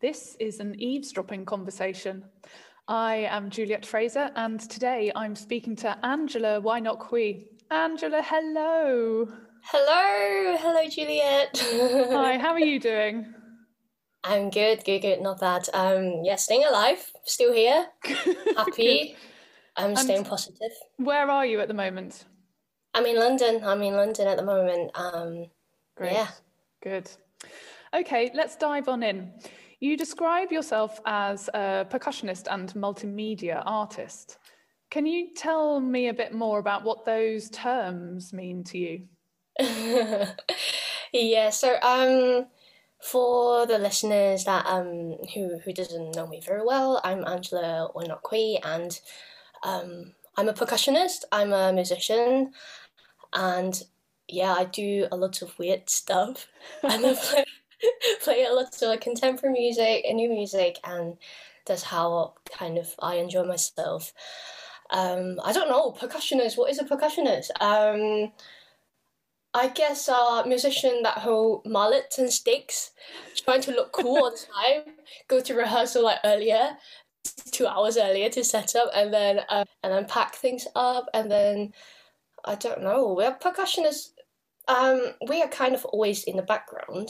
This is an eavesdropping conversation. I am Juliet Fraser, and today I'm speaking to Angela Wai Nok Hui. Angela, hello. Hello, hello, Juliet. Hi, how are you doing? I'm good, good, good, not bad. Um, yeah, staying alive, still here, happy. I'm And- staying positive. Where are you at the moment? I'm in London. I'm in London at the moment. Um, Great. Yeah. Good. Okay, let's dive on in. You describe yourself as a percussionist and multimedia artist. Can you tell me a bit more about what those terms mean to you? yeah. So, um, for the listeners that um who who doesn't know me very well, I'm Angela Wai Nok Hui, and um, I'm a percussionist. I'm a musician, and yeah, I do a lot of weird stuff. and I play, play a lot of like, contemporary music and new music, and that's how kind of I enjoy myself. Um, I don't know, percussionist. What is a percussionist? Um, I guess a musician that hold mallets and sticks, trying to look cool all the time. Go to rehearsal like earlier, two hours earlier to set up, and then uh, and then pack things up, and then I don't know. We're percussionists. Um, we are kind of always in the background,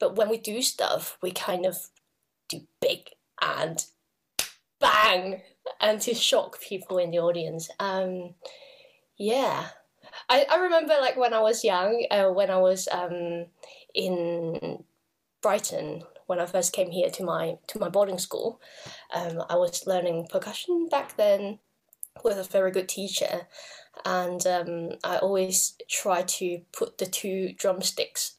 but when we do stuff, we kind of do big and bang and to shock people in the audience. Um, yeah. I, I remember like when I was young, uh, when I was um, in Brighton, when I first came here to my to my boarding school, um, I was learning percussion back then with a very good teacher, and um, I always try to put the two drumsticks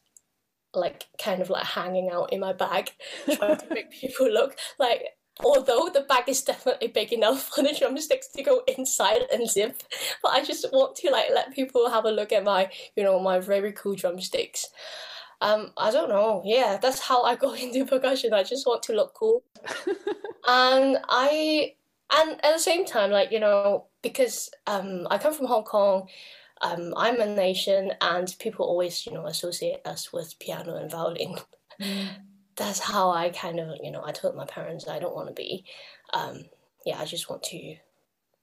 like kind of like hanging out in my bag, trying to make people look like although the bag is definitely big enough for the drumsticks to go inside and zip but i just want to like let people have a look at my you know my very cool drumsticks. Um i don't know. Yeah that's how i go into percussion. I just want to look cool. And i and at the same time like you know because um i come from hong kong um i'm a nation and people always you know associate us with piano and violin that's how I kind of, you know, I told my parents I don't want to be. Um, yeah, I just want to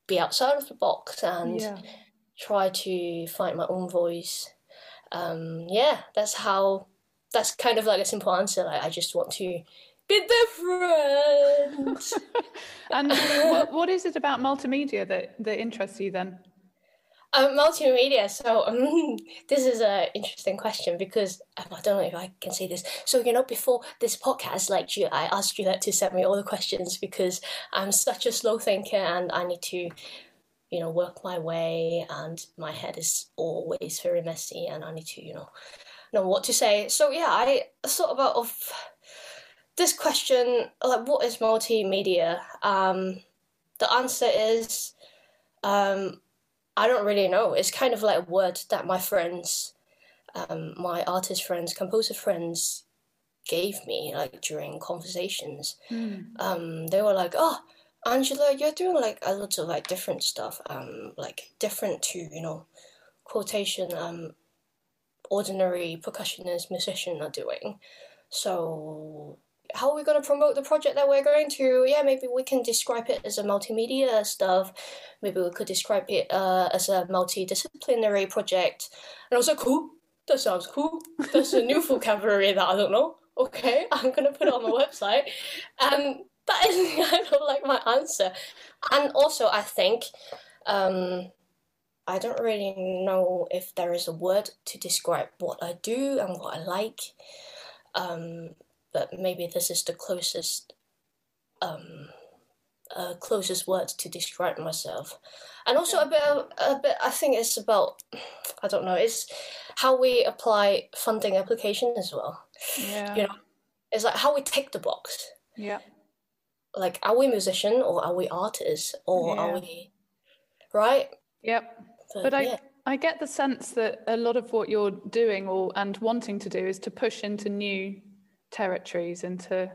be outside of the box and Yeah. try to find my own voice. Um, yeah, that's how. That's kind of like a simple answer. Like I just want to be different. And what, what is it about multimedia that, that interests you then? Um, multimedia. So um, this is an interesting question because um, I don't know if I can say this. So you know, before this podcast, like you, I asked you that to send me all the questions because I'm such a slow thinker and I need to, you know, work my way, and my head is always very messy, and I need to, you know, know what to say. So yeah, I thought about of this question, like what is multimedia? Um, the answer is, um, I don't really know. It's kind of like a word that my friends, um, my artist friends, composer friends, gave me like during conversations. Um, they were like, "Oh, Angela, you're doing like a lot of like different stuff. Um, like different to you know, quotation. Um, ordinary percussionist musician are doing. So." How are we going to promote the project that we're going to? Yeah, maybe we can describe it as a multimedia stuff maybe we could describe it uh, as a multidisciplinary project. And I was like, cool, that sounds cool. That's a new vocabulary that I don't know. Okay, I'm gonna put it on my website. And that is kind of like my answer. And also, I think um, I don't really know if there is a word to describe what I do and what I like. Um, but maybe this is the closest um, uh, closest words to describe myself, and also a bit, a bit. I think it's about, I don't know, it's how we apply funding application as well. Yeah. You know, it's like how we tick the box. Yeah. Like, are we musician or are we artists or Yeah. are we, right? Yep. But I, yeah. I get the sense that a lot of what you're doing or and wanting to do is to push into new territories, into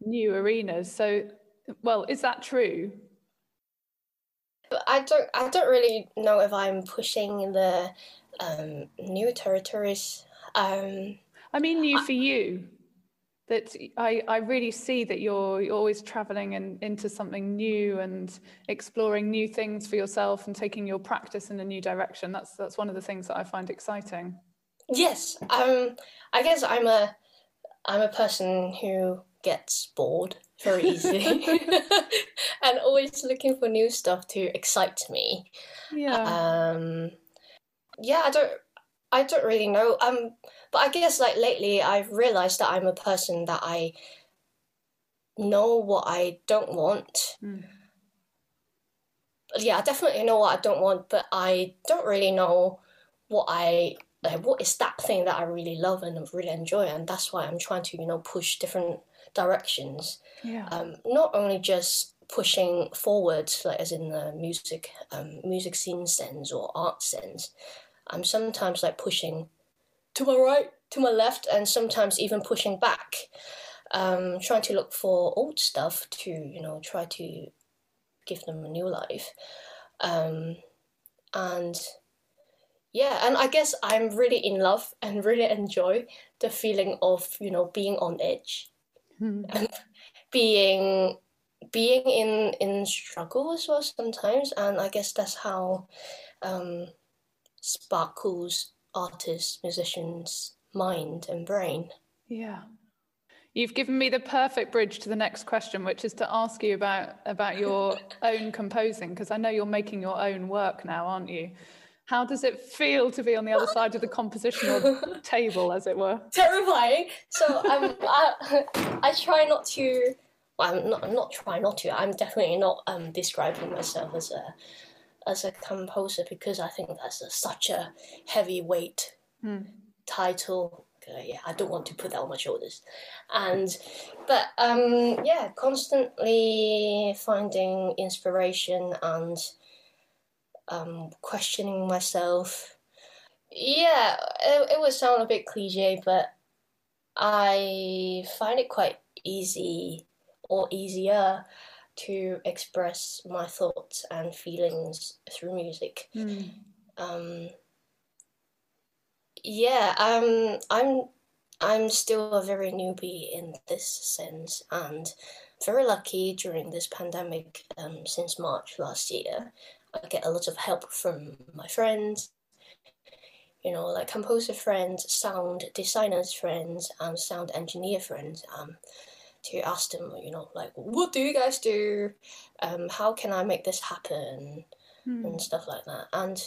new arenas. So, well, is that true? I don't. I don't really know if I'm pushing the um, new territories. Um, I mean, new for you. that I, I really see that you're, you're always traveling in, into something new and exploring new things for yourself and taking your practice in a new direction. That's that's one of the things that I find exciting. Yes, um, I guess I'm a I'm a person who gets bored very easily and always looking for new stuff to excite me. Yeah. Um, yeah, I don't I don't really know. Um, but I guess like lately I've realized that I'm a person that I know what I don't want. Mm. Yeah, I definitely know what I don't want, but I don't really know what I like what is that thing that I really love and really enjoy, and that's why I'm trying to you know push different directions. Yeah. Um, not only just pushing forward, like as in the music, um, music scene sense or art sense. I'm sometimes like pushing to my right, to my left, and sometimes even pushing back. Um, trying to look for old stuff to you know try to give them a new life. Um, and yeah, and I guess I'm really in love and really enjoy the feeling of you know being on edge Hmm. and being being in in struggle as well sometimes, and I guess that's how um, sparkles artists, musicians' mind and brain. Yeah. You've given me the perfect bridge to the next question, which is to ask you about about your own composing, because I know you're making your own work now, aren't you? How does it feel to be on the other side of the compositional table, as it were? Terrifying. So um, I, I try not to. Well, I'm not. I'm not trying not to. I'm definitely not um, describing myself as a as a composer because I think that's a, such a heavy weight Hmm. title. Uh, yeah, I don't want to put that on my shoulders. And but um, yeah, constantly finding inspiration and um, questioning myself. Yeah, it, it would sound a bit cliche, but I find it quite easy or easier to express my thoughts and feelings through music. Hmm. Um, yeah, um, I'm I'm still a very newbie in this sense, and very lucky during this pandemic. Um, since March last year, I get a lot of help from my friends. You know, like composer friends, sound designers friends, and sound engineer friends. Um, to ask them, you know, like, what do you guys do? Um, how can I make this happen? Hmm. and stuff like that. And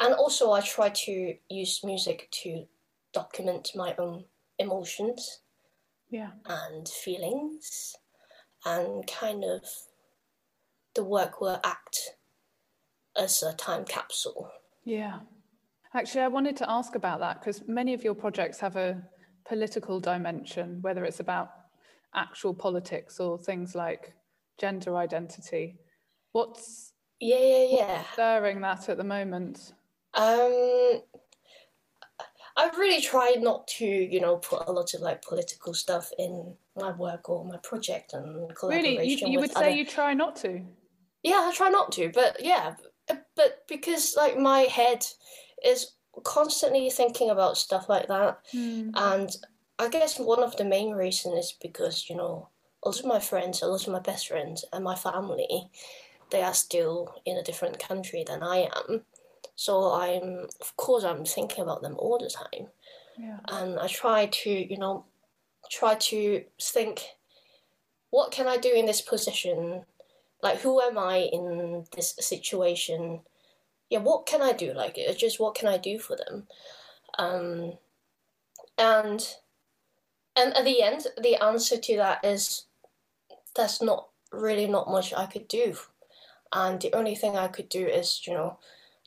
and also I try to use music to document my own emotions Yeah. and feelings and kind of the work will act as a time capsule. Yeah. Actually, I wanted to ask about that because many of your projects have a political dimension, whether it's about actual politics or things like gender identity. What's Yeah, yeah, yeah. stirring that at the moment? Um, I really try not to, you know, put a lot of like political stuff in my work or my project and collaboration. Really, you, you would say you try not to. Yeah, I try not to, but yeah, but because like my head is constantly thinking about stuff like that, hmm. and I guess one of the main reasons is because you know a lot of my friends, a lot of my best friends, and my family, they are still in a different country than I am, so I'm of course I'm thinking about them all the time Yeah. and I try to, you know, try to think, what can I do in this position? Like, who am I in this situation? Yeah, what can I do? Like, uh, just what can I do for them? Um, and and at the end, the answer to that is there's not really not much I could do, and the only thing I could do is, you know,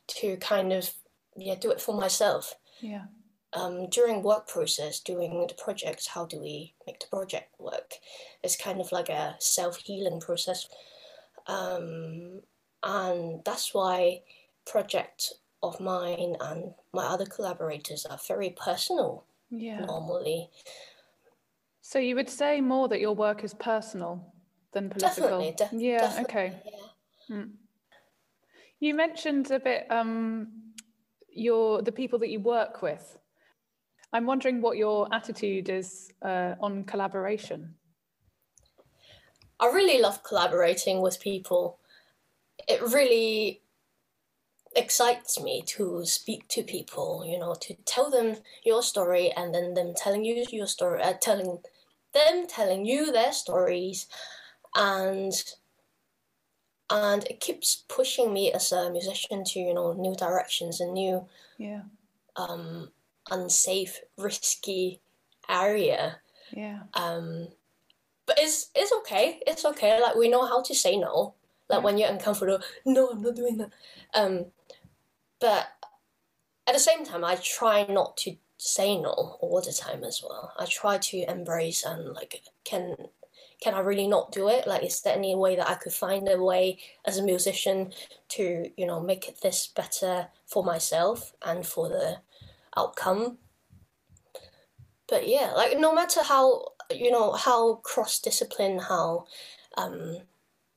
to kind of yeah do it for myself Yeah. um, during work process, doing the project, how do we make the project work? It's kind of like a self healing process, um, and that's why project of mine and my other collaborators are very personal Yeah. normally. So you would say more that your work is personal than political? Definitely, def- yeah. definitely, Okay. yeah. You mentioned a bit um, your the people that you work with. I'm wondering what your attitude is uh, on collaboration. I really love collaborating with people. It really excites me to speak to people, you know, to tell them your story and then them telling you your story, uh, telling them telling you their stories, and and it keeps pushing me as a musician to you know new directions and new yeah. um unsafe risky area. Yeah. Um but it's it's okay it's okay like we know how to say no like yeah. when you're uncomfortable no i'm not doing that um but at the same time i try not to say no all the time as well i try to embrace and like can can I really not do it? Like, is there any way that I could find a way as a musician to, you know, make this better for myself and for the outcome? But yeah, like, no matter how, you know, how cross discipline, how um,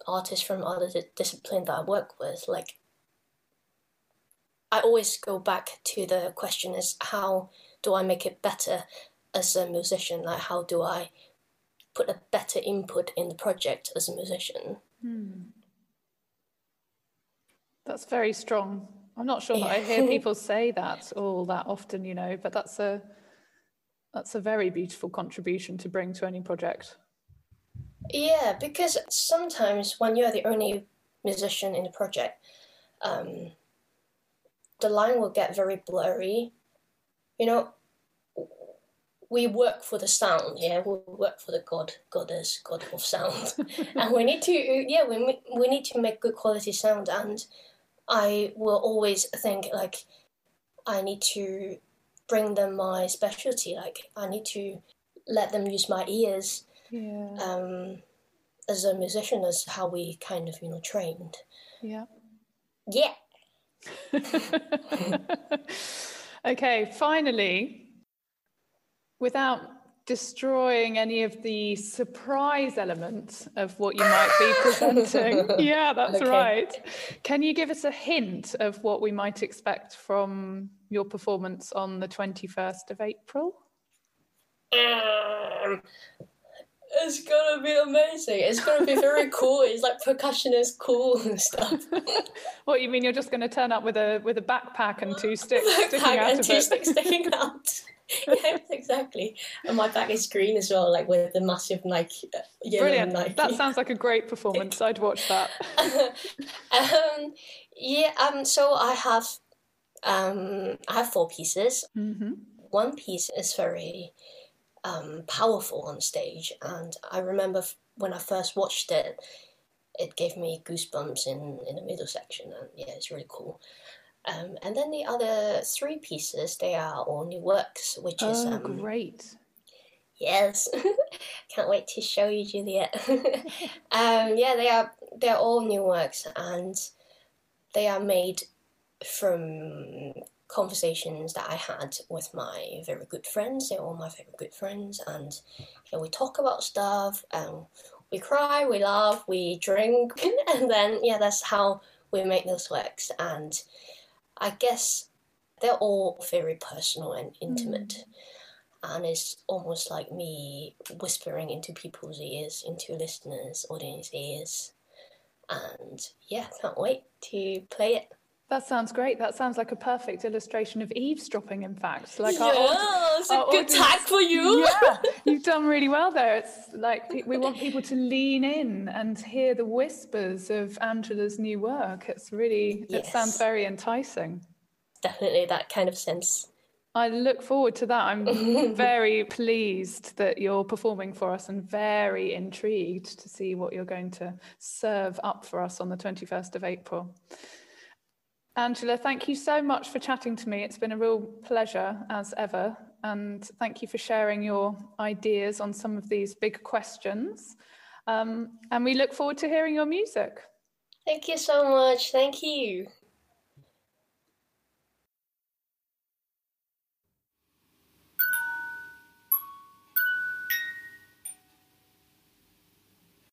artists from other disciplines that I work with, like, I always go back to the question is how do I make it better as a musician? Like, how do I put a better input in the project as a musician. Hmm. That's very strong. I'm not sure yeah. that I hear people say that all that often, you know, but that's a that's a very beautiful contribution to bring to any project. Yeah, because sometimes when you're the only musician in the project, um, the line will get very blurry. You know, we work for the sound yeah we work for the god goddess god of sound and we need to yeah we, we need to make good quality sound and i will always think like i need to bring them my specialty like i need to let them use my ears yeah um as a musician as how we kind of you know trained yeah yeah okay finally without destroying any of the surprise element of what you might be presenting. yeah, that's okay. right. Can you give us a hint of what we might expect from your performance on the 21st of April? Um, it's gonna be amazing. It's gonna be very cool. It's like percussionist cool and stuff. what you mean? You're just gonna turn up with a with a backpack and two sticks backpack sticking out and two it. sticks sticking out. yeah, exactly. And my back is green as well, like with the massive Nike uh, yellow Brilliant. Nike. That sounds like a great performance. I'd watch that. um, yeah. Um. So I have, um, I have four pieces. Mm-hmm. One piece is very, um, powerful on stage, and I remember f- when I first watched it, it gave me goosebumps in in the middle section, and yeah, it's really cool. Um, and then the other three pieces, they are all new works, which oh, is um, great. Yes, can't wait to show you, Juliet. um, yeah, they are they're all new works, and they are made from conversations that I had with my very good friends. They're all my very good friends, and you know, we talk about stuff, and we cry, we laugh, we drink, and then yeah, that's how we make those works. And I guess they're all very personal and intimate. Mm. And it's almost like me whispering into people's ears, into listeners, audience ears. And yeah, can't wait to play it. That sounds great. That sounds like a perfect illustration of eavesdropping, in fact. Like yeah, our, it's a our good tag for you. Yeah, you've done really well there. It's like we want people to lean in and hear the whispers of Angela's new work. It's really, yes. it sounds very enticing. Definitely that kind of sense. I look forward to that. I'm very pleased that you're performing for us and very intrigued to see what you're going to serve up for us on the 21st of April. Angela, thank you so much for chatting to me. It's been a real pleasure as ever. And thank you for sharing your ideas on some of these big questions. Um, and we look forward to hearing your music. Thank you so much. Thank you.